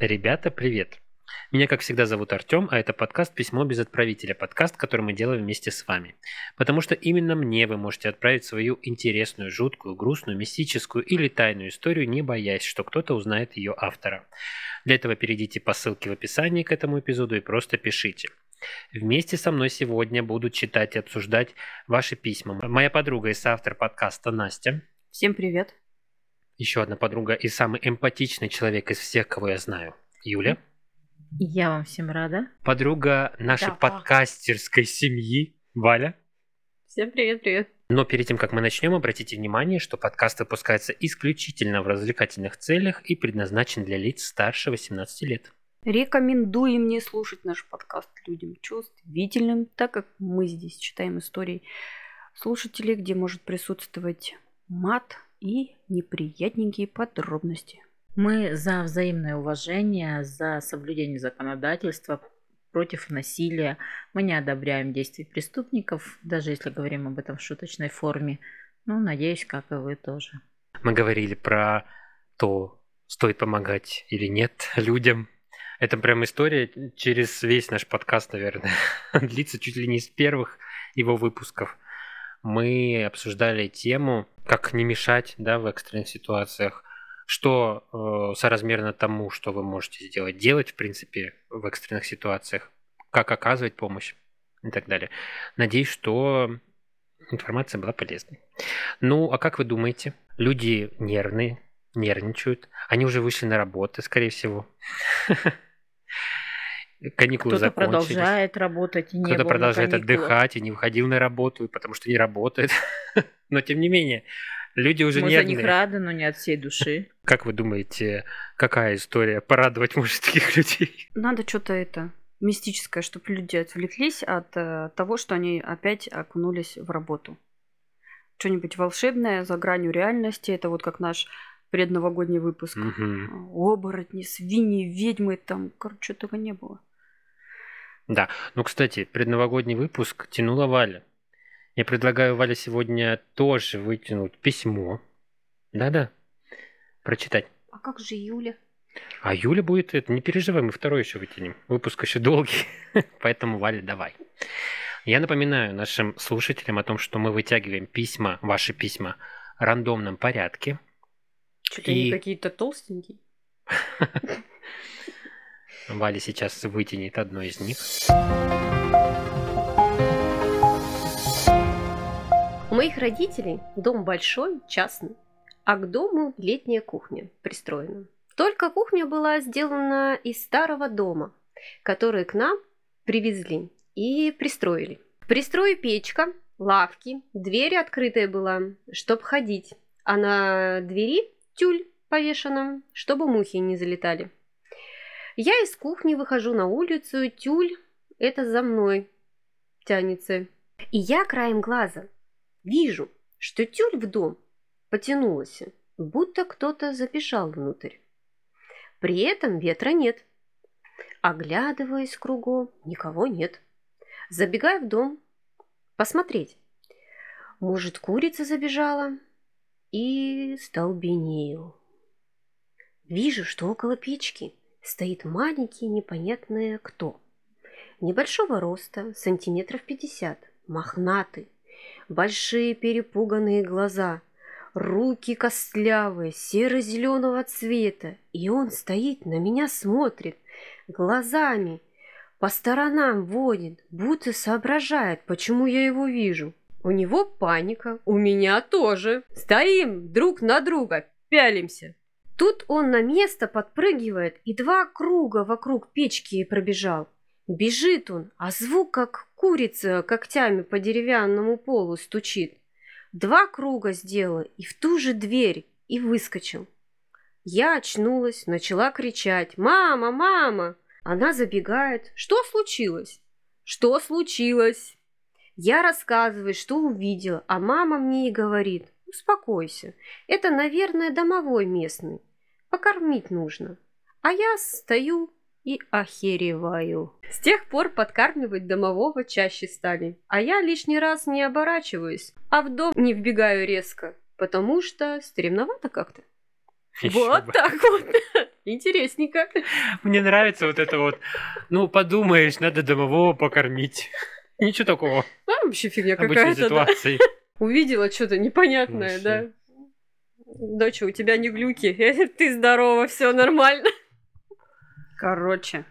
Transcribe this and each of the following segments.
Ребята, привет! Меня, как всегда, зовут Артем, а это подкаст «Письмо без отправителя», подкаст, который мы делаем вместе с вами. Потому что именно мне вы можете отправить свою интересную, жуткую, грустную, мистическую или тайную историю, не боясь, что кто-то узнает ее автора. Для этого перейдите по ссылке в описании к этому эпизоду и просто пишите. Вместе со мной сегодня будут читать и обсуждать ваши письма. Моя подруга и соавтор подкаста Настя. Всем привет. Еще одна подруга и самый эмпатичный человек из всех, кого я знаю. Юля. Я вам всем рада. Подруга нашей Да. подкастерской семьи Валя. Всем привет, привет. Но перед тем, как мы начнем, обратите внимание, что подкаст выпускается исключительно в развлекательных целях и предназначен для лиц старше 18 лет. Рекомендуем не слушать наш подкаст людям чувствительным, так как мы здесь читаем истории слушателей, где может присутствовать мат и неприятненькие подробности. Мы за взаимное уважение, за соблюдение законодательства против насилия. Мы не одобряем действий преступников, даже если говорим об этом в шуточной форме. Ну, надеюсь, как и вы тоже. Мы говорили про то, стоит помогать или нет людям. Это прям история через весь наш подкаст, наверное. Длится чуть ли не с первых его выпусков. Мы обсуждали тему, как не мешать да, в экстренных ситуациях, что э, соразмерно тому, что вы можете сделать, делать, в принципе, в экстренных ситуациях, как оказывать помощь и так далее. Надеюсь, что информация была полезной. Ну, а как вы думаете? Люди нервные, нервничают. Они уже вышли на работу, скорее всего. Каникулы Кто-то закончились. продолжает работать и не Кто-то продолжает отдыхать и не выходил на работу, потому что не работает. Но тем не менее, люди уже Мы за них нервные. рады, но не от всей души. Как вы думаете, какая история порадовать может таких людей? Надо что-то это мистическое, чтобы люди отвлеклись от э, того, что они опять окунулись в работу. Что-нибудь волшебное за гранью реальности. Это вот как наш предновогодний выпуск. Мгм. Оборотни, свиньи, ведьмы, там, короче, только не было. Да, ну, кстати, предновогодний выпуск тянула Валя. Я предлагаю Вале сегодня тоже вытянуть письмо. Да-да, прочитать. А как же Юля? А Юля будет это, не переживай, мы второй еще вытянем. Выпуск еще долгий, поэтому, Валя, давай. Я напоминаю нашим слушателям о том, что мы вытягиваем письма, ваши письма, в рандомном порядке. Что-то И- они какие-то толстенькие. Валя сейчас вытянет одно из них. У моих родителей дом большой, частный, а к дому летняя кухня пристроена. Только кухня была сделана из старого дома, который к нам привезли и пристроили. В пристрое печка, лавки, дверь открытая была, чтоб ходить, а на двери тюль повешена, чтобы мухи не залетали. Я из кухни выхожу на улицу, тюль это за мной тянется. И я краем глаза Вижу, что тюль в дом потянулась, будто кто-то забежал внутрь. При этом ветра нет. Оглядываясь кругом, никого нет. Забегаю в дом посмотреть. Может, курица забежала? И столбенею. Вижу, что около печки стоит маленький непонятное кто. Небольшого роста, сантиметров пятьдесят, мохнатый, большие перепуганные глаза, руки костлявые, серо-зеленого цвета, и он стоит на меня смотрит, глазами по сторонам водит, будто соображает, почему я его вижу. У него паника, у меня тоже. Стоим друг на друга, пялимся. Тут он на место подпрыгивает и два круга вокруг печки пробежал. Бежит он, а звук как курица когтями по деревянному полу стучит. Два круга сделал и в ту же дверь и выскочил. Я очнулась, начала кричать «Мама, мама!» Она забегает. «Что случилось?» «Что случилось?» Я рассказываю, что увидела, а мама мне и говорит «Успокойся, это, наверное, домовой местный. Покормить нужно». А я стою и охереваю. С тех пор подкармливать домового чаще стали. А я лишний раз не оборачиваюсь, а в дом не вбегаю резко, потому что стремновато как-то. Вот бы. так вот. Интересненько. Мне нравится вот это вот. Ну, подумаешь, надо домового покормить. Ничего такого. А, вообще фигня какая-то, да. Увидела что-то непонятное, Вообще. да. Доча, у тебя не глюки. Ты здорова, все нормально. Короче,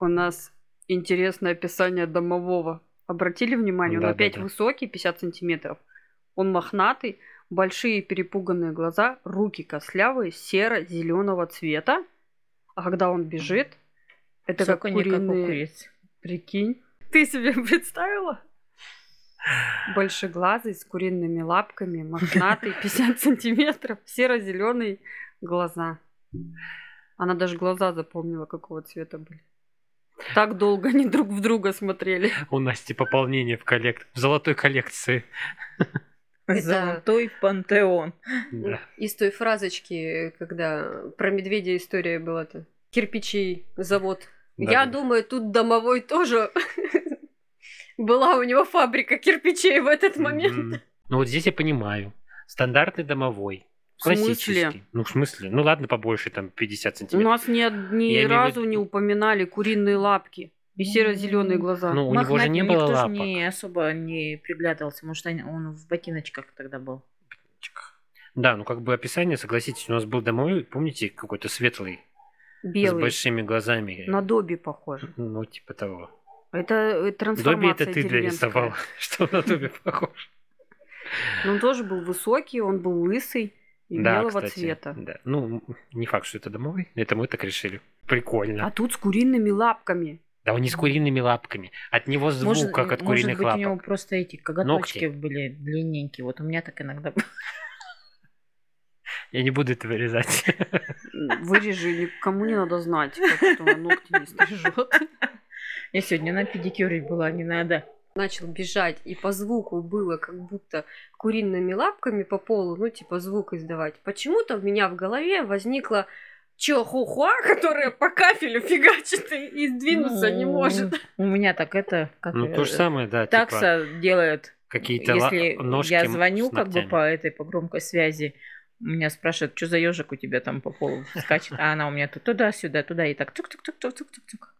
у нас интересное описание домового. Обратили внимание, он Да-да-да. опять высокий, 50 сантиметров. Он мохнатый, большие перепуганные глаза, руки костлявые, серо-зеленого цвета. А когда он бежит, это как Цоканье, как куриные... куриц. Прикинь. Ты себе представила? Большеглазый, с куриными лапками, мохнатый, 50 сантиметров, серо-зеленые глаза. Она даже глаза запомнила, какого цвета были. Так долго они друг в друга смотрели. У Насти пополнение в, коллек... в золотой коллекции. Это- Золотой пантеон. Да. Из той фразочки, когда про медведя история была-то. Кирпичей завод. Да, Я да. думаю, тут домовой тоже была у него фабрика кирпичей в этот момент. Ну вот здесь я понимаю. Стандартный домовой. В смысле? Классический. Ну, в смысле? Ну ладно, побольше, там, 50 У сантиметров. нас ни, ни Я разу не упоминали куриные лапки и серо-зеленые глаза. Ну, у него же не было никто же лапок. не особо не приглядывался. Может, он в ботиночках тогда был. Да, ну как бы описание, согласитесь, у нас был домовой, помните, какой-то светлый, с Белые. большими глазами. На Добби похоже. Ну, типа того. Это э, Добби трансформация это ты деревенская. дорисовал, что на Добби похож. Но он тоже был высокий, он был лысый и Да, белого кстати, цвета. да. Ну, не факт, что это домовой, это мы так решили. Прикольно. А тут с куриными лапками. Да он не с куриными лапками. От него звук, Может, как от может куриных быть, у лапок. него просто эти коготочки были длинненькие. Вот у меня так иногда Я не буду это вырезать. Вырежи, никому не надо знать, как кто ногти не стрижет. Я сегодня на педикюре была, не надо. Начал бежать, и по звуку было как будто куриными лапками по полу, ну, типа звук издавать. Почему-то у меня в голове возникла Чохухуа, которая по кафелю фигачит и, и сдвинуться не Ну, может. У меня так это... Как, Ну, то же э, самое, да, типа Такса делает. какие-то Если ножки я звоню как бы по этой, по громкой связи, меня спрашивают, что за ежик у тебя там по полу скачет, а она у меня тут туда-сюда, туда и так тук-тук-тук-тук-тук-тук.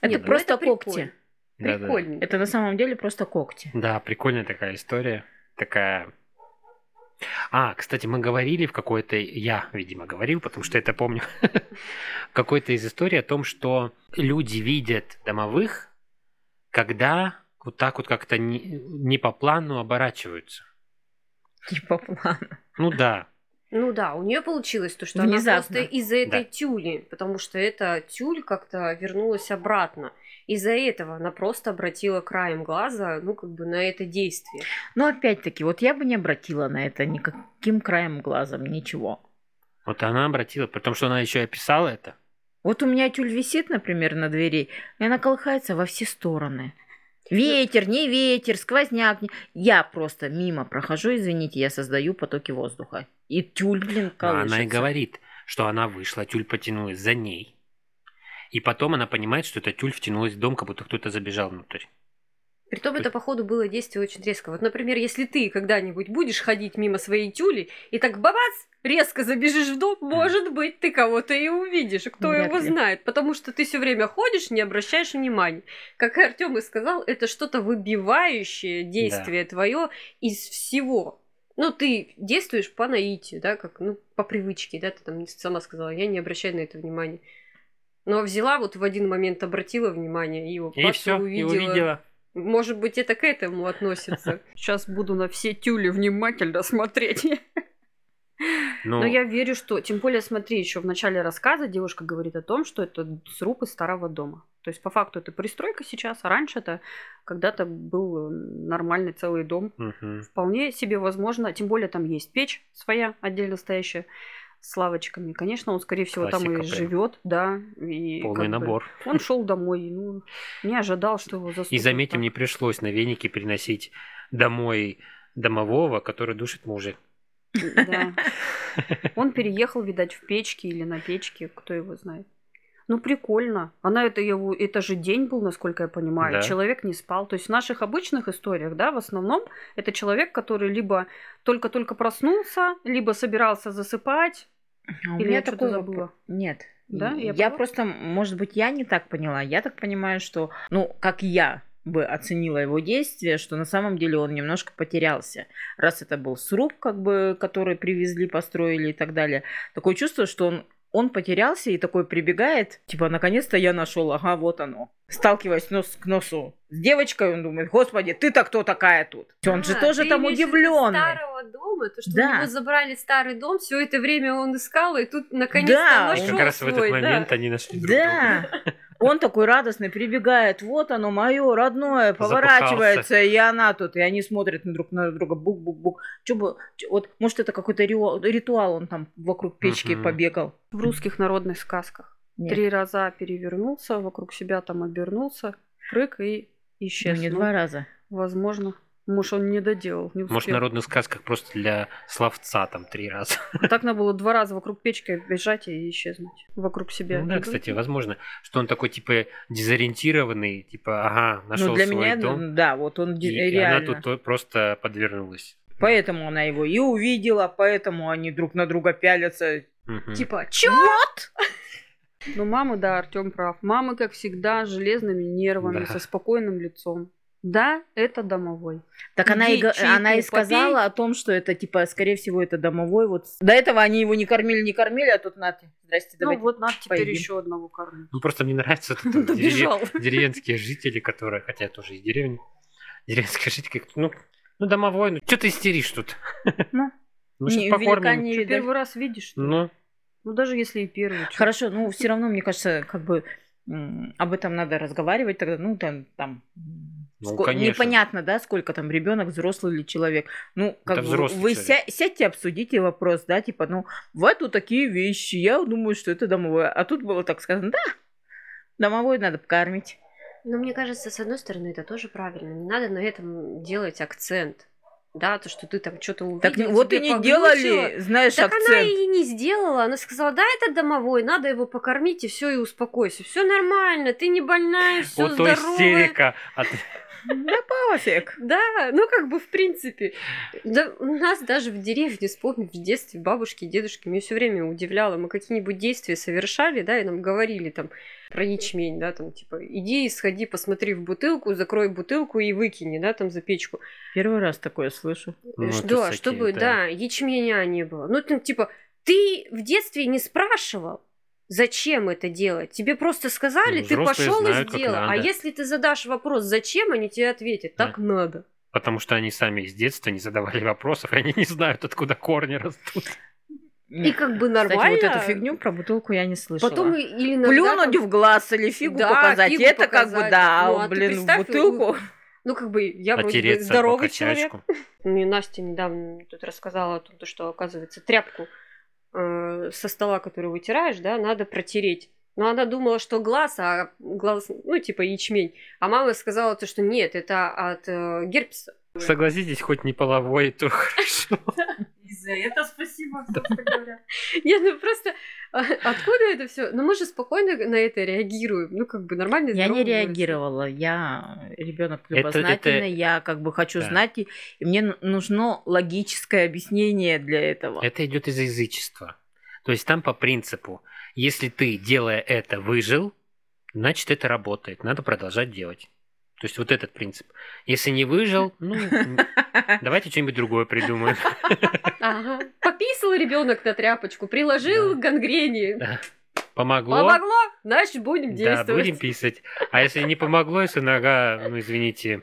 Это Нет, ну просто это когти. прикольно. Да-да. Прикольненько. Это на самом деле просто когти. Да, прикольная такая история. Такая... А, кстати, мы говорили в какой-то... Я, видимо, говорил, потому что это помню. В какой-то из историй о том, что люди видят домовых, когда вот так вот как-то не, не по плану оборачиваются. Типа плана. Ну да. Ну да, у нее получилось то, что Внезапно. она просто из-за этой Да. тюли, потому что эта тюль как-то вернулась обратно. Из-за этого она просто обратила краем глаза, ну, как бы на это действие. Но опять-таки, вот я бы не обратила на это никаким краем глазом, ничего. Вот она обратила, потому что она еще и описала это. Вот у меня тюль висит, например, на двери, и она колыхается во все стороны. Ветер, не ветер, сквозняк. Не... Я просто мимо прохожу, извините, я создаю потоки воздуха. И тюль, блин, колышется. она и говорит, что она вышла, тюль потянулась за ней. И потом она понимает, что эта тюль втянулась в дом, как будто кто-то забежал внутрь. Притом это, походу, было действие очень резко. Вот, например, если ты когда-нибудь будешь ходить мимо своей тюли и так бабац, резко забежишь в дом, может быть, ты кого-то и увидишь, и кто Вряд его ли. знает. Потому что ты все время ходишь, не обращаешь внимания. Как Артем и сказал, это что-то выбивающее действие твое из всего. Ну, ты действуешь по наитию, да, как, ну, по привычке, да, ты там сама сказала, я не обращаю на это внимания. Но взяла, вот в один момент обратила внимание и, И бац, все, и увидела. Может быть, это к этому относится. Сейчас буду на все тюли внимательно смотреть. Ну, Но я верю, что... Тем более, смотри, еще в начале рассказа девушка говорит о том, что это сруб из старого дома. То есть, по факту, это пристройка сейчас, а раньше это когда-то был э, нормальный целый дом. мгм. Вполне себе возможно. Тем более, там есть печь своя, отдельно стоящая, с лавочками. Конечно, он, скорее всего, там и Классика прям. живет, да. И полный как бы набор. Он шел домой, ну, не ожидал, что его заступят. И заметим, так. не пришлось на венике приносить домой домового, который душит мужа. Да. Он переехал, видать, в печке или на печке, кто его знает. Ну, прикольно. Она это его, это же день был, насколько я понимаю. Да. Человек не спал. То есть в наших обычных историях, да, в основном это человек, который либо только-только проснулся, либо собирался засыпать. А у Или меня я что-то такой забыла? Нет. Да? Я Я, просто, может быть, я не так поняла. Я так понимаю, что, ну, как я бы оценила его действия, что на самом деле он немножко потерялся. Раз это был сруб, как бы, который привезли, построили и так далее. Такое чувство, что он он потерялся и такой прибегает, типа, наконец-то я нашел, ага, вот оно. Сталкиваясь нос к носу с девочкой, он думает, господи, ты-то кто такая тут? Он же тоже ты там удивленный. старого дома, то, что Да. у него забрали старый дом, все это время он искал, и тут наконец-то Да, нашел как раз в этот свой, да. момент они нашли друг друга. Да. Он такой радостный прибегает, вот оно, мое родное, поворачивается, и она тут, и они смотрят на друг на друга, бук-бук-бук. Чё вот, может, это какой-то ритуал, он там вокруг печки побегал. В русских народных сказках. Нет, Три раза перевернулся, вокруг себя там обернулся, прыг и ну, исчез. не Ну, два раза. Возможно. Может, он не доделал, не успел. Может, в народных сказках просто для словца там три раза. А так надо было два раза вокруг печки бежать и исчезнуть. Вокруг себя. Ну да, кстати, возможно, что он такой, типа, дезориентированный, типа, ага, нашел Ну, для свой меня, дом, да, вот он и, и реально. она тут то- просто подвернулась. Поэтому она его и увидела, поэтому они друг на друга пялятся. Мгм. Типа, чё? Ну, мамы, да, Артем прав. Мамы, как всегда, с железными нервами, Да. со спокойным лицом. Да, это домовой. Так она и, чайку она и сказала о том, что это, типа, скорее всего, это домовой. Вот до этого они его не кормили, не кормили, а тут нате. Здрасте, давайте. ну вот надо теперь поедим. еще одного кормить. Ну, просто мне нравятся деревенские жители, которые, хотя я тоже из деревни, деревенские жители, как, ну, ну, домовой, ну, что ты истеришь тут? Ну, Ну, не- сейчас покормим. первый раз видишь? что ли? Ну, Ну, даже если и первый. чё? Хорошо, ну все равно, мне кажется, как бы об этом надо разговаривать тогда, ну там, там Ну, конечно. непонятно, да, сколько там ребенок, взрослый или человек. Ну, как Это бы вы ся- сядьте, обсудите вопрос, да, типа, ну, вот тут такие вещи, я думаю, что это домовое. А тут было так сказано, да, домовой надо покормить. Ну, мне кажется, с одной стороны, это тоже правильно. Не надо на этом делать акцент. Да, то, что ты там что-то увидел. Так вот и не поглючило. делали, знаешь, Так она акцент. и не сделала. Она сказала, да, это домовой, надо его покормить, и все, и успокойся. Все нормально, ты не больная, все вот то здоровое. истерика. от- Да пофиг. Да, ну как бы в принципе. Да, у нас даже в деревне, вспомнив в детстве бабушки и дедушки, меня все время удивляло. Мы какие-нибудь действия совершали, да, и нам говорили там про ячмень, да, там типа иди, сходи, посмотри в бутылку, закрой бутылку и выкини, да, там за печку. Первый раз такое слышу. Ну, да, чтобы, да. да. ячменя не было. Ну, там, типа, ты в детстве не спрашивал, зачем это делать. Тебе просто сказали, Ну, ты пошел и знают, как сделал. А если ты задашь вопрос, зачем, они тебе ответят, так надо. Потому что они сами с детства не задавали вопросов, и они не знают, откуда корни растут. И как бы Кстати, нормально. вот эту фигню про бутылку я не слышала. Потом и- или Плюнуть там- в глаз или фигу Да, показать, фигу это как бы показать. да, Ну, а, блин, в бутылку. Ну, как бы, я вроде бы здоровый человек. Мне Настя недавно тут рассказала о том, то, что, оказывается, тряпку э, со стола, которую вытираешь, да, надо протереть. Но она думала, что глаз, а глаз, ну, типа ячмень. А мама сказала то, что нет, это от э, герпеса. Согласитесь, хоть не половой, то хорошо. И за это спасибо, собственно говоря. Я ну просто а, откуда это все? Ну мы же спокойно на это реагируем. Ну как бы нормально. Я не реагировала, я ребенок любознательный, я как бы хочу знать, и, мне нужно логическое объяснение для этого. Это идет из язычества. То есть там по принципу, если ты, делая это, выжил, значит это работает, надо продолжать делать. То есть вот этот принцип. Если не выжил, ну, давайте что-нибудь другое придумаем. Ага. Пописал ребенок на тряпочку, приложил Да. к гангрене. Да. Помогло? Помогло? Значит, будем Да, действовать. будем писать. А если не помогло, если нога, ну, извините,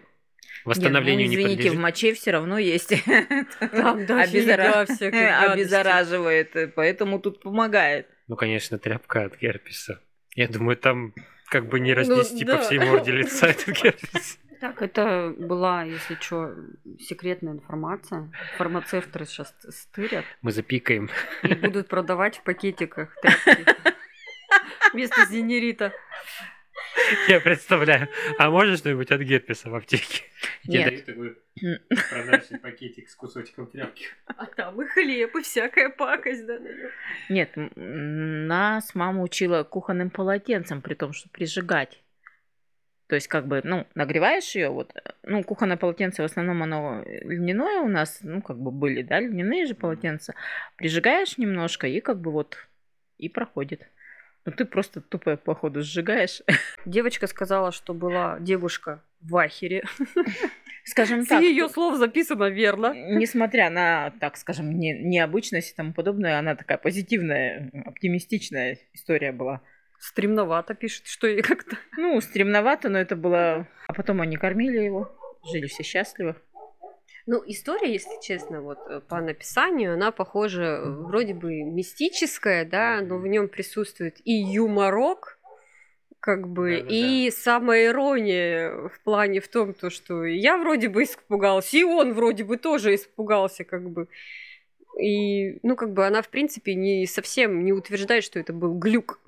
восстановлению Не, не ну, извините, в подлежит. моче все равно есть. Там Обеззара-. Обеззараживает, поэтому тут помогает. Ну, конечно, тряпка от герпеса. Я думаю, там как бы не Ну, разнести по да. всей морде лица этот герпес. Так, это была, если что, секретная информация. Фармацевты сейчас стырят Мы запикаем. и будут продавать в пакетиках тряпки. Вместо зенерита. Я представляю. А можно что-нибудь от герпеса в аптеке? Тебе Нет. прозрачный пакетик с кусочком тряпки. А там и хлеб, и всякая пакость, да. Нет, нас мама учила кухонным полотенцем, при том, что прижигать. То есть, как бы, ну, нагреваешь ее, вот, ну, кухонное полотенце в основном оно льняное у нас, ну, как бы были, да, льняные же полотенца. Прижигаешь немножко и как бы вот и проходит. Ну, ты просто тупо, походу, сжигаешь. Девочка сказала, что была девушка в ахере. Скажем С так, ее слов записано верно. несмотря на, так скажем, не, необычность и тому подобное, она такая позитивная, оптимистичная история была. Стремновато пишет, что и как-то. Ну, стремновато, но это было... А потом они кормили его, жили все счастливы. Ну, история, если честно, вот э, по написанию, она похожа э, вроде бы мистическая, да, но в нем присутствует и юморок, как бы, Да-да-да. и самая ирония в плане в том, то, что я вроде бы испугался, и он вроде бы тоже испугался, как бы. И, ну, как бы она, в принципе, не совсем не утверждает, что это был глюк.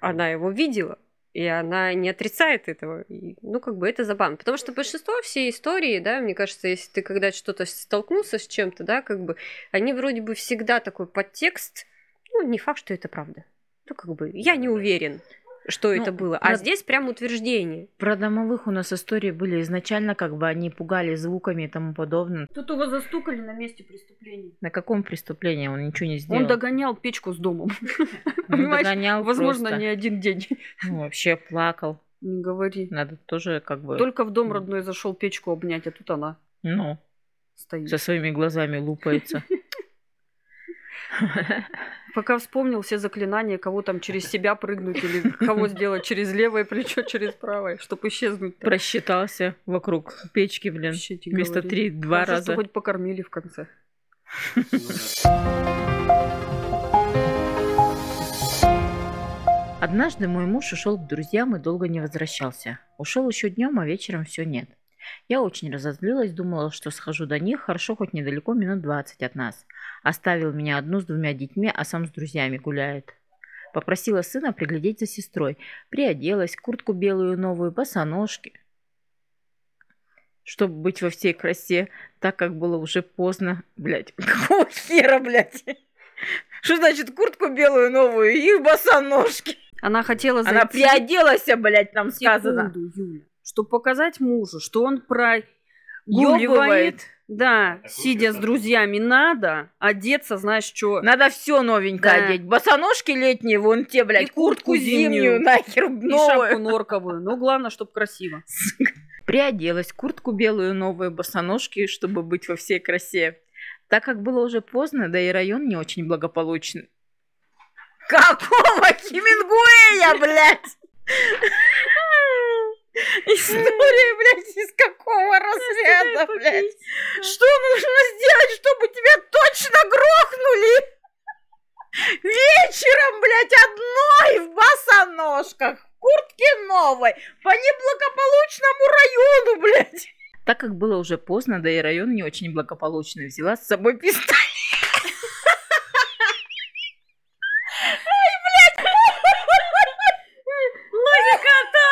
Она его видела, и она не отрицает этого. И, ну, как бы это забавно. Потому что большинство всей истории, да, мне кажется, если ты когда что-то столкнулся с чем-то, да, как бы, они вроде бы всегда такой подтекст, ну, не факт, что это правда. Ну, как бы, я не уверен, что Ну, это было. про- А здесь прям утверждение. Про домовых у нас истории были изначально, как бы они пугали звуками и тому подобное. Тут его застукали на месте преступления. На каком преступлении он ничего не сделал? Он догонял печку с домом. Он догонял Возможно, не один день. Ну, вообще плакал. Не говори. Надо тоже как бы... Только в дом Мгм. родной зашел печку обнять, а тут она Ну, стоит. со своими глазами лупается. Пока вспомнил все заклинания, кого там через себя прыгнуть или кого сделать через левое плечо, через правое, чтобы исчезнуть. Просчитался вокруг печки, блин. Тебе Вместо три, два что раза. хоть покормили в конце. Однажды мой муж ушел к друзьям и долго не возвращался. Ушел еще днем, а вечером все нет. Я очень разозлилась, думала, что схожу до них, хорошо хоть недалеко, минут 20 от нас. Оставил меня одну с двумя детьми, а сам с друзьями гуляет. Попросила сына приглядеть за сестрой. Приоделась, куртку белую новую, босоножки. Чтобы быть во всей красе, так как было уже поздно. Блять, какого хера, блядь? Что значит куртку белую новую и босоножки? Она хотела Она зайти приоделась, блядь, сказано. секунду, Юля, чтобы показать мужу, что он прогуливает. Ёбывает. Да, сидя с друзьями, надо одеться, знаешь, что. Надо все новенькое Да. одеть. Босоножки летние, вон те, блядь, И куртку куртку зимнюю, зимнюю. нахер, И шапку новую. норковую. Но главное, чтобы красиво. Приоделась, куртку белую новую, босоножки, чтобы быть во всей красе. Так как было уже поздно, да и район не очень благополучный. Какого Хемингуэя, блядь? История, блядь, из какого разряда, блядь? Что нужно сделать, чтобы тебя точно грохнули? Вечером, блядь, одной в босоножках, в куртке новой, по неблагополучному району, блядь. Так как было уже поздно, да и район не очень благополучный, взяла с собой пистолет.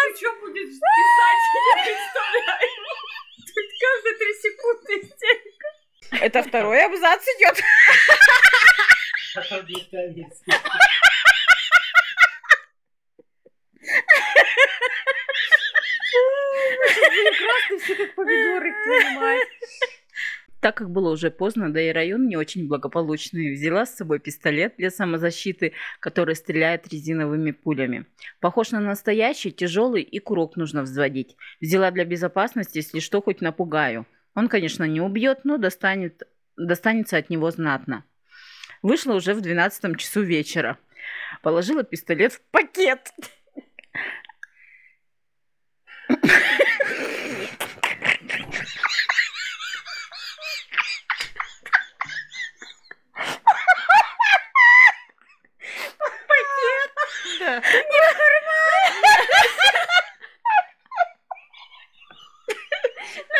Ты что будешь писать? Я представляю. Тут каждые три секунды истерика. Это второй абзац идет. Прекрасно все как помидоры. Так как было уже поздно, да и район не очень благополучный, взяла с собой пистолет для самозащиты, который стреляет резиновыми пулями. Похож на настоящий, тяжелый и курок нужно взводить. Взяла для безопасности, если что, хоть напугаю. Он, конечно, не убьет, но достанет, достанется от него знатно. Вышла уже в 12 часу вечера. Положила пистолет в пакет. Да.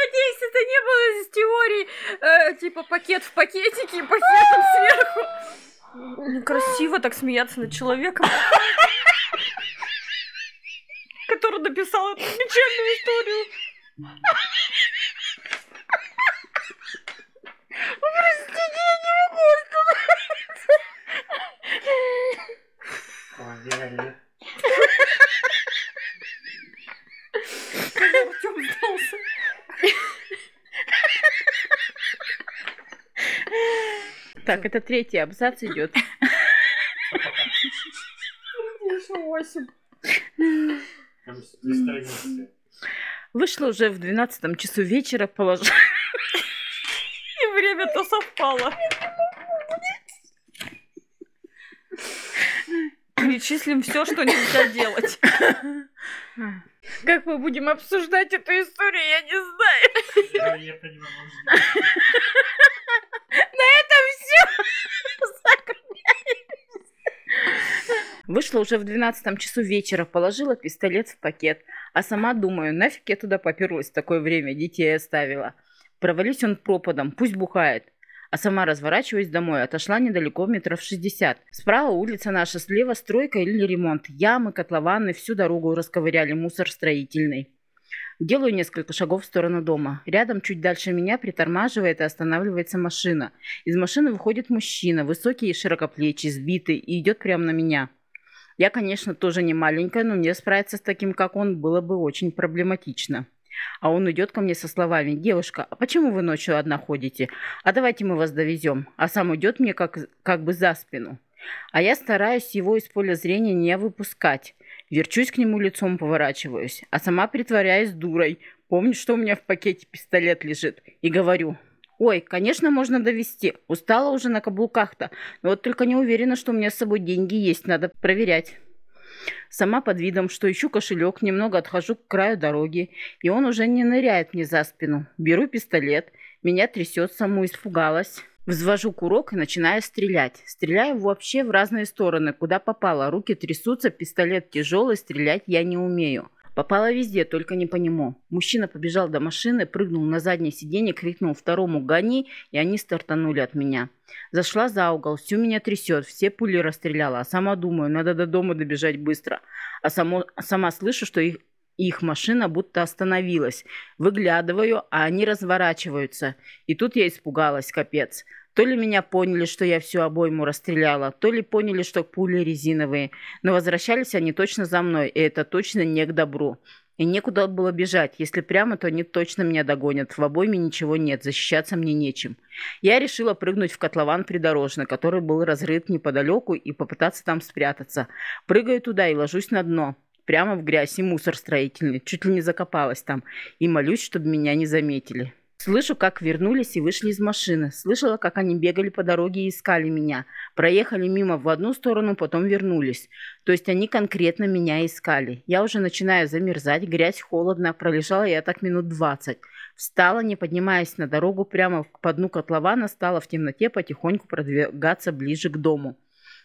Надеюсь, это не было из теории, э, типа пакет в пакетике и пакетом сверху. Красиво так смеяться над человеком, который написал эту печальную историю. Так, это третий абзац идет. Вышло уже в 12 часу вечера, положила... И время-то совпало. Перечислим все, что нельзя делать. Как мы будем обсуждать эту историю, я не знаю. Я понимаю, На этом все. Вышла уже в 12 часу вечера, положила пистолет в пакет, а сама думаю, нафиг я туда поперлась в такое время, детей оставила. Провались он пропадом, пусть бухает. А сама разворачиваюсь домой, отошла недалеко, метров 60. Справа улица наша, слева стройка или ремонт. Ямы, котлованы, всю дорогу расковыряли, мусор строительный. Делаю несколько шагов в сторону дома. Рядом, чуть дальше меня, притормаживает и останавливается машина. Из машины выходит мужчина, высокий и широкоплечий, сбитый, и идет прямо на меня. Я, конечно, тоже не маленькая, но мне справиться с таким, как он, было бы очень проблематично. А он идет ко мне со словами, девушка, а почему вы ночью одна ходите? А давайте мы вас довезем. А сам идет мне как, как бы за спину. А я стараюсь его из поля зрения не выпускать. Верчусь к нему лицом, поворачиваюсь. А сама притворяюсь дурой. Помню, что у меня в пакете пистолет лежит. И говорю, ой, конечно, можно довести. Устала уже на каблуках-то. Но вот только не уверена, что у меня с собой деньги есть. Надо проверять. Сама под видом, что ищу кошелек, немного отхожу к краю дороги, и он уже не ныряет мне за спину. Беру пистолет, меня трясет, саму испугалась. Взвожу курок и начинаю стрелять. Стреляю вообще в разные стороны, куда попало. Руки трясутся, пистолет тяжелый, стрелять я не умею. Попала везде, только не по нему. Мужчина побежал до машины, прыгнул на заднее сиденье, крикнул второму «Гони!» и они стартанули от меня. Зашла за угол, всю меня трясет, все пули расстреляла, а сама думаю, надо до дома добежать быстро. А само, сама слышу, что их, их машина будто остановилась. Выглядываю, а они разворачиваются. И тут я испугалась, капец. То ли меня поняли, что я всю обойму расстреляла, то ли поняли, что пули резиновые. Но возвращались они точно за мной, и это точно не к добру. И некуда было бежать. Если прямо, то они точно меня догонят. В обойме ничего нет, защищаться мне нечем. Я решила прыгнуть в котлован придорожный, который был разрыт неподалеку, и попытаться там спрятаться. Прыгаю туда и ложусь на дно. Прямо в грязь и мусор строительный. Чуть ли не закопалась там. И молюсь, чтобы меня не заметили. Слышу, как вернулись и вышли из машины. Слышала, как они бегали по дороге и искали меня. Проехали мимо в одну сторону, потом вернулись. То есть они конкретно меня искали. Я уже начинаю замерзать, грязь холодно. Пролежала я так минут двадцать. Встала, не поднимаясь на дорогу, прямо по дну котлована, стала в темноте потихоньку продвигаться ближе к дому.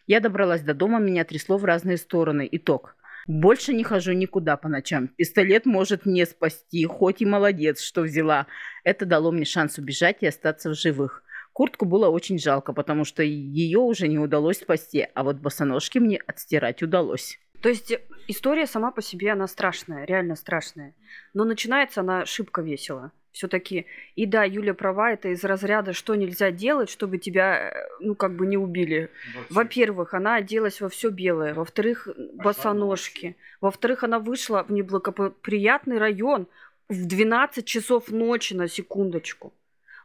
Я добралась до дома, меня трясло в разные стороны. Итог. Больше не хожу никуда по ночам. Пистолет может не спасти, хоть и молодец, что взяла. Это дало мне шанс убежать и остаться в живых. Куртку было очень жалко, потому что ее уже не удалось спасти, а вот босоножки мне отстирать удалось. То есть история сама по себе, она страшная, реально страшная. Но начинается она шибко весело все-таки. И да, Юля права, это из разряда, что нельзя делать, чтобы тебя, э, ну, как бы не убили. Во-первых, она оделась во все белое. Во-вторых, босоножки. Во-вторых, она вышла в неблагоприятный район в 12 часов ночи на секундочку.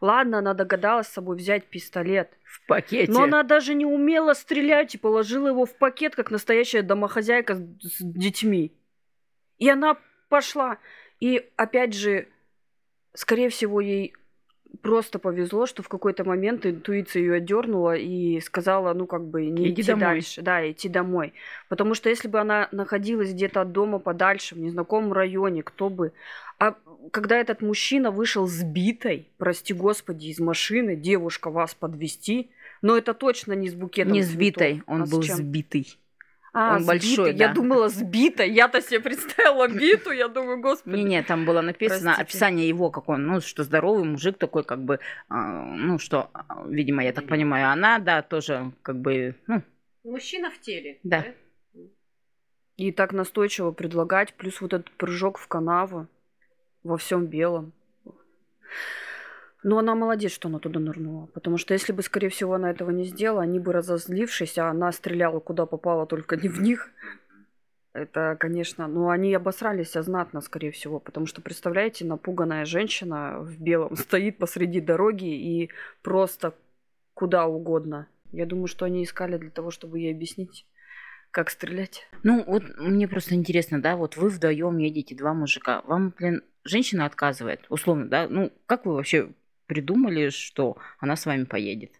Ладно, она догадалась с собой взять пистолет. В пакете. Но она даже не умела стрелять и положила его в пакет, как настоящая домохозяйка с детьми. И она пошла. И опять же, скорее всего, ей просто повезло, что в какой-то момент интуиция ее отдернула и сказала, ну, как бы, не Иди идти домой. дальше. Да, идти домой. Потому что если бы она находилась где-то от дома подальше, в незнакомом районе, кто бы... А когда этот мужчина вышел сбитой, прости господи, из машины, девушка вас подвести, но это точно не с букетом Не цветов. сбитой, он А был сбитый. А, он сбитый. большой, Я да. думала, сбитой. Я-то себе представила биту, я думаю, господи. Не-не, там было написано Простите. описание его, как он, ну, что здоровый мужик такой, как бы, а, ну, что, видимо, я так понимаю, она, да, тоже, как бы, ну, Мужчина в теле. Да. И так настойчиво предлагать, плюс вот этот прыжок в канаву во всем белом. Но она молодец, что она туда нырнула. Потому что если бы, скорее всего, она этого не сделала, они бы разозлившись, а она стреляла куда попала, только не в них. Это, конечно, ну они обосрались знатно, скорее всего, потому что, представляете, напуганная женщина в белом стоит посреди дороги и просто куда угодно. Я думаю, что они искали для того, чтобы ей объяснить, как стрелять. Ну, вот мне просто интересно, да, вот вы вдвоем едете, два мужика. Вам, блин, женщина отказывает, условно, да? Ну, как вы вообще придумали, что она с вами поедет?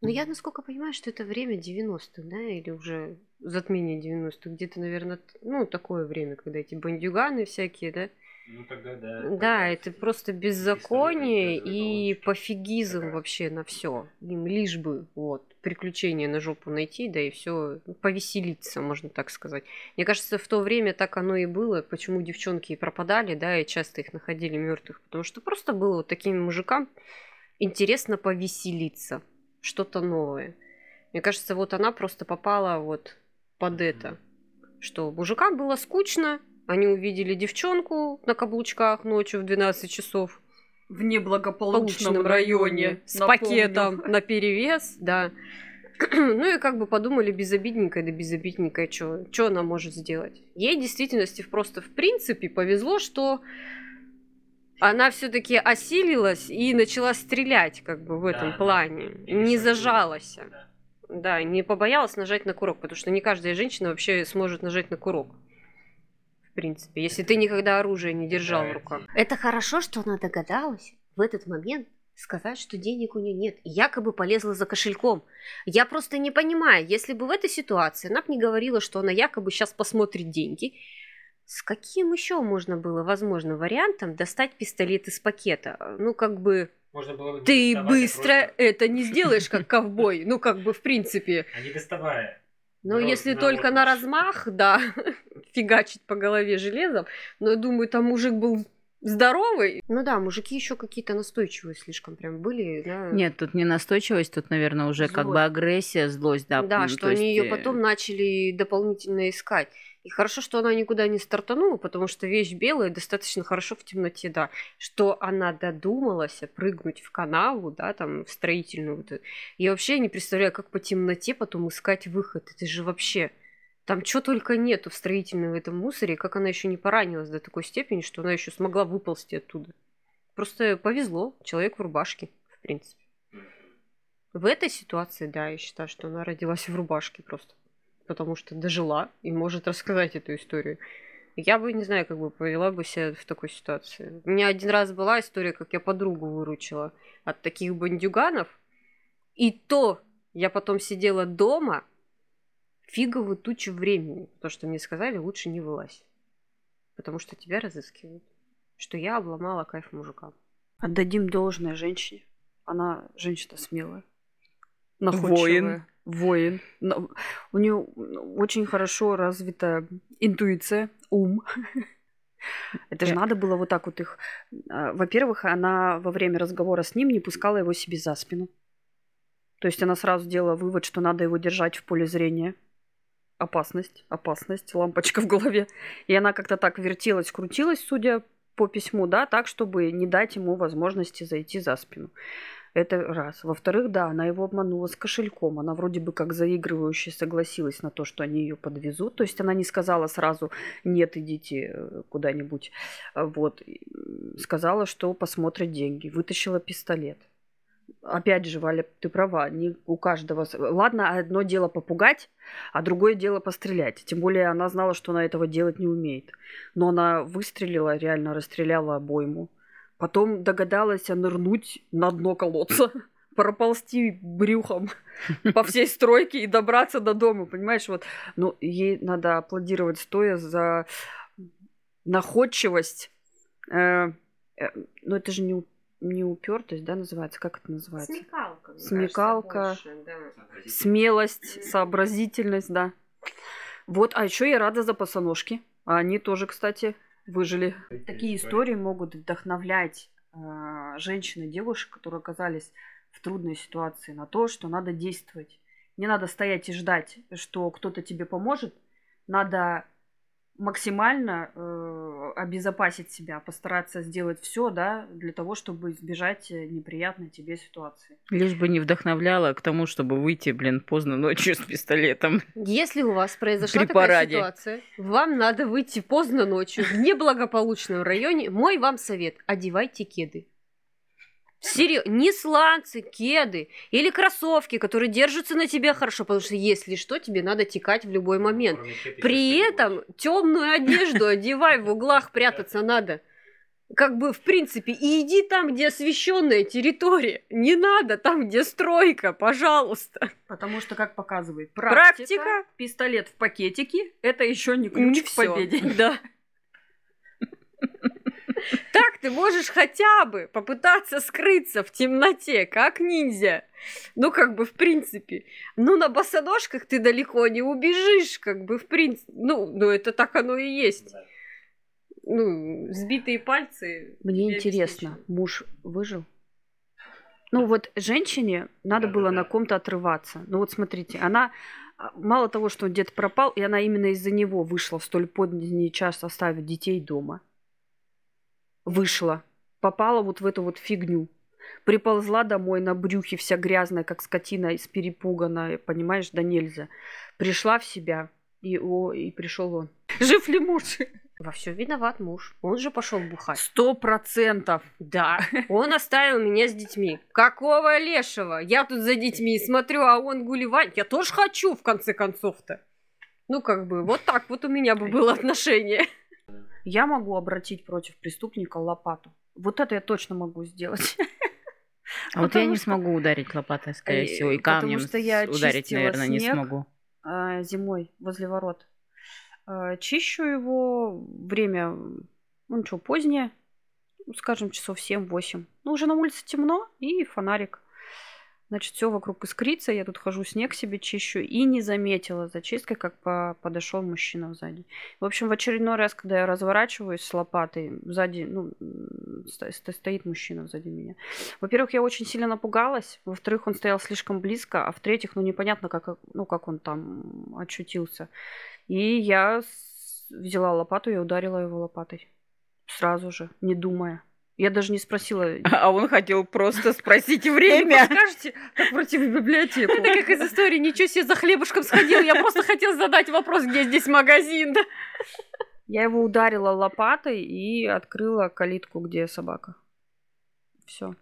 Ну, я, насколько понимаю, что это время 90-х, да, или уже затмение 90-х, где-то, наверное, ну, такое время, когда эти бандюганы всякие, да, Ну тогда да. Да, это просто беззаконие и пофигизм такая. вообще на все. Им лишь бы вот приключения на жопу найти, да и все повеселиться, можно так сказать. Мне кажется, в то время так оно и было. Почему девчонки и пропадали, да, и часто их находили мертвых, потому что просто было вот таким мужикам интересно повеселиться, что-то новое. Мне кажется, вот она просто попала вот под это, что мужикам было скучно, они увидели девчонку на каблучках ночью в 12 часов В неблагополучном районе с напомню. пакетом на перевес, да. Ну и как бы подумали безобидненькая, да безобидненькая, что она может сделать. Ей в действительности просто в принципе повезло, что она все-таки осилилась и начала стрелять как бы в этом Да, да. плане. И Не зажалась. Да. Да, не побоялась нажать на курок, потому что не каждая женщина вообще сможет нажать на курок. В принципе, если ты никогда оружие не держал в руках. это- хорошо, что она догадалась в этот момент сказать, что денег у нее нет, и якобы полезла за кошельком. Я просто не понимаю, если бы в этой ситуации она бы не говорила, что она якобы сейчас посмотрит деньги, с каким еще можно было, возможно, вариантом достать пистолет из пакета? Ну, как бы, Можно было бы ты а быстро просто- это не сделаешь, как ковбой. Ну, как бы, в принципе. А не доставая. Но На- если на только на размах, да, фигачить по голове железом. Но я думаю, там мужик был здоровый. Ну да, мужики еще какие-то настойчивые слишком прям были. Да. Нет, тут не настойчивость, тут, наверное, уже как бы Злость. агрессия, злость, да. Да, ну, что то они есть, ее э, потом начали дополнительно искать. И хорошо, что она никуда не стартанула, потому что вещь белая достаточно хорошо в темноте, да. Что она додумалась прыгнуть в канаву, да, там, в строительную. Вот. Я вообще не представляю, как по темноте потом искать выход. Это же вообще... Там что только нету в строительном этом мусоре, как она еще не поранилась до такой степени, что она еще смогла выползти оттуда. Просто повезло, человек в рубашке, в принципе. В этой ситуации, да, я считаю, что она родилась в рубашке просто. Потому что дожила и может рассказать эту историю. Я бы, не знаю, как бы повела бы себя в такой ситуации. У меня один раз была история, как я подругу выручила от таких бандюганов. И то я потом сидела дома фиговую тучу времени. Потому что мне сказали, лучше не вылазь. Потому что тебя разыскивают. Что я обломала кайф мужикам. Отдадим должное женщине. Она женщина смелая. Находчивая. Воин. Но У нее очень хорошо развита интуиция, ум. Это же Э. надо было вот так вот их... а, Во-первых, она во время разговора с ним не пускала его себе за спину. То есть она сразу сделала вывод, что надо его держать в поле зрения. Опасность, опасность, лампочка в голове. И она как-то так вертелась, крутилась, судя по письму, да, так, чтобы не дать ему возможности зайти за спину. Это раз. Во-вторых, да, она его обманула с кошельком. Она вроде бы как заигрывающе согласилась на то, что они ее подвезут. То есть она не сказала сразу, нет, идите э, куда-нибудь. А Вот. Сказала, что посмотрит деньги. Вытащила пистолет. Опять же, Валя, ты права, не у каждого... Ладно, одно дело попугать, а другое дело пострелять. Тем более она знала, что она этого делать не умеет. Но она выстрелила, реально расстреляла обойму. Потом догадалась нырнуть на дно колодца, проползти брюхом по всей стройке и добраться до дома, понимаешь? Вот, ну, ей надо аплодировать стоя за находчивость. Э, э, ну, это же не, не упертость, да, называется? Как это называется? Смекалка. мне Смекалка. кажется, больше, да. Смелость, сообразительность, да. Вот, а еще я рада за босоножки. А Они тоже, кстати, выжили. Такие истории могут вдохновлять э, женщин и девушек, которые оказались в трудной ситуации, на то, что надо действовать. Не надо стоять и ждать, что кто-то тебе поможет. Надо максимально э, обезопасить себя, постараться сделать все, да, для того, чтобы избежать э, неприятной тебе ситуации. Лишь бы не вдохновляла к тому, чтобы выйти, блин, поздно ночью с пистолетом. Если у вас произошла При такая параде. ситуация, вам надо выйти поздно ночью в неблагополучном районе, мой вам совет – одевайте кеды. Серьезно, не сланцы, кеды или кроссовки, которые держатся на тебе хорошо, потому что если что, тебе надо текать в любой момент. При этом темную одежду одевай, в углах прятаться надо. Как бы, в принципе, и иди там, где освещенная территория. Не надо там, где стройка, пожалуйста. Потому что, как показывает практика, Практика. пистолет в пакетике – это еще не ключ Не к победе. Да. Так ты можешь хотя бы попытаться скрыться в темноте, как ниндзя. Ну, как бы, в принципе. Ну, на босоножках ты далеко не убежишь, как бы, в принципе. Ну, ну это так оно и есть. Ну, сбитые пальцы. Мне интересно, муж выжил? Ну вот женщине надо было на ком-то отрываться. Ну вот смотрите, она а, мало того, что он где-то пропал, и она именно из-за него вышла в столь поздний час оставить детей дома. Вышла, попала вот в эту вот фигню. Приползла домой на брюхе, вся грязная, как скотина, исперепуганная, понимаешь, да нельзя. Пришла в себя, и, о, и пришел он. Жив ли муж? Во все виноват муж. Он же пошел бухать. Сто процентов. Да, он оставил меня с детьми. Какого лешего? Я тут за детьми смотрю, а он гулевать. Я тоже хочу, в конце концов-то. Ну, как бы, вот так вот у меня бы было отношение. Я могу обратить против преступника лопату. Вот это я точно могу сделать. А вот я не смогу ударить лопатой, скорее Э, всего, и камнем ударить, наверное, не смогу. а, зимой возле ворот. А, Чищу его время, ну что, позднее, скажем, часов 7-8. Ну, уже на улице темно и фонарик. Значит, все вокруг искрится, я тут хожу, снег себе чищу и не заметила за чисткой, как по- подошел мужчина сзади. В общем, в очередной раз, когда я разворачиваюсь с лопатой, сзади, ну, сто- сто- стоит мужчина сзади меня. Во-первых, я очень сильно напугалась. Во-вторых, он стоял слишком близко. А в-третьих, ну, непонятно, как, ну, как он там очутился. И я взяла лопату и ударила его лопатой. Сразу же, не думая. Я даже не спросила. А он хотел просто спросить время. Скажите, как пройти в библиотеку? Это как из истории «Ничего себе, за хлебушком сходил». Я просто хотел задать вопрос, где здесь магазин. Я его ударила лопатой и открыла калитку, где собака. Все.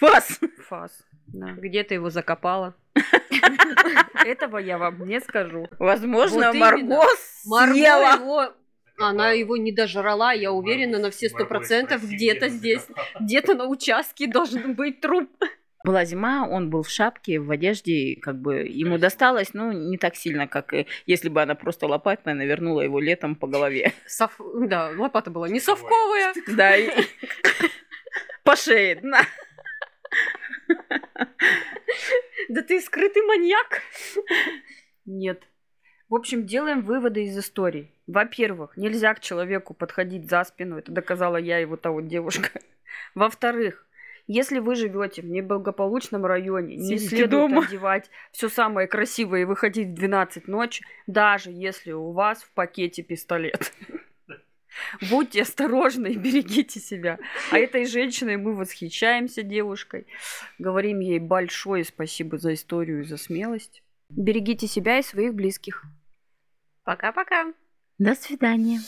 Вас! Фас. Да. Где ты его закопала? Этого я вам не скажу. Возможно, Марго съела. Она его не дожрала, я уверена на все сто процентов. Где-то здесь, где-то на участке должен быть труп. Была зима, он был в шапке, в одежде, и как бы ему досталось, ну, не так сильно, как если бы она просто лопатой навернула его летом по голове. Сов- Да, лопата была не совковая. Да, и по шее. На. Да ты скрытый маньяк. Нет. В общем, делаем выводы из истории. Во-первых, нельзя к человеку подходить за спину. Это доказала я и вот та вот девушка. Во-вторых, если вы живете в неблагополучном районе, не Сидите следует дома. одевать все самое красивое и выходить в 12 ночи, даже если у вас в пакете пистолет. Будьте осторожны и берегите себя. А этой женщиной мы восхищаемся девушкой. Говорим ей большое спасибо за историю и за смелость. Берегите себя и своих близких. Пока-пока. До свидания.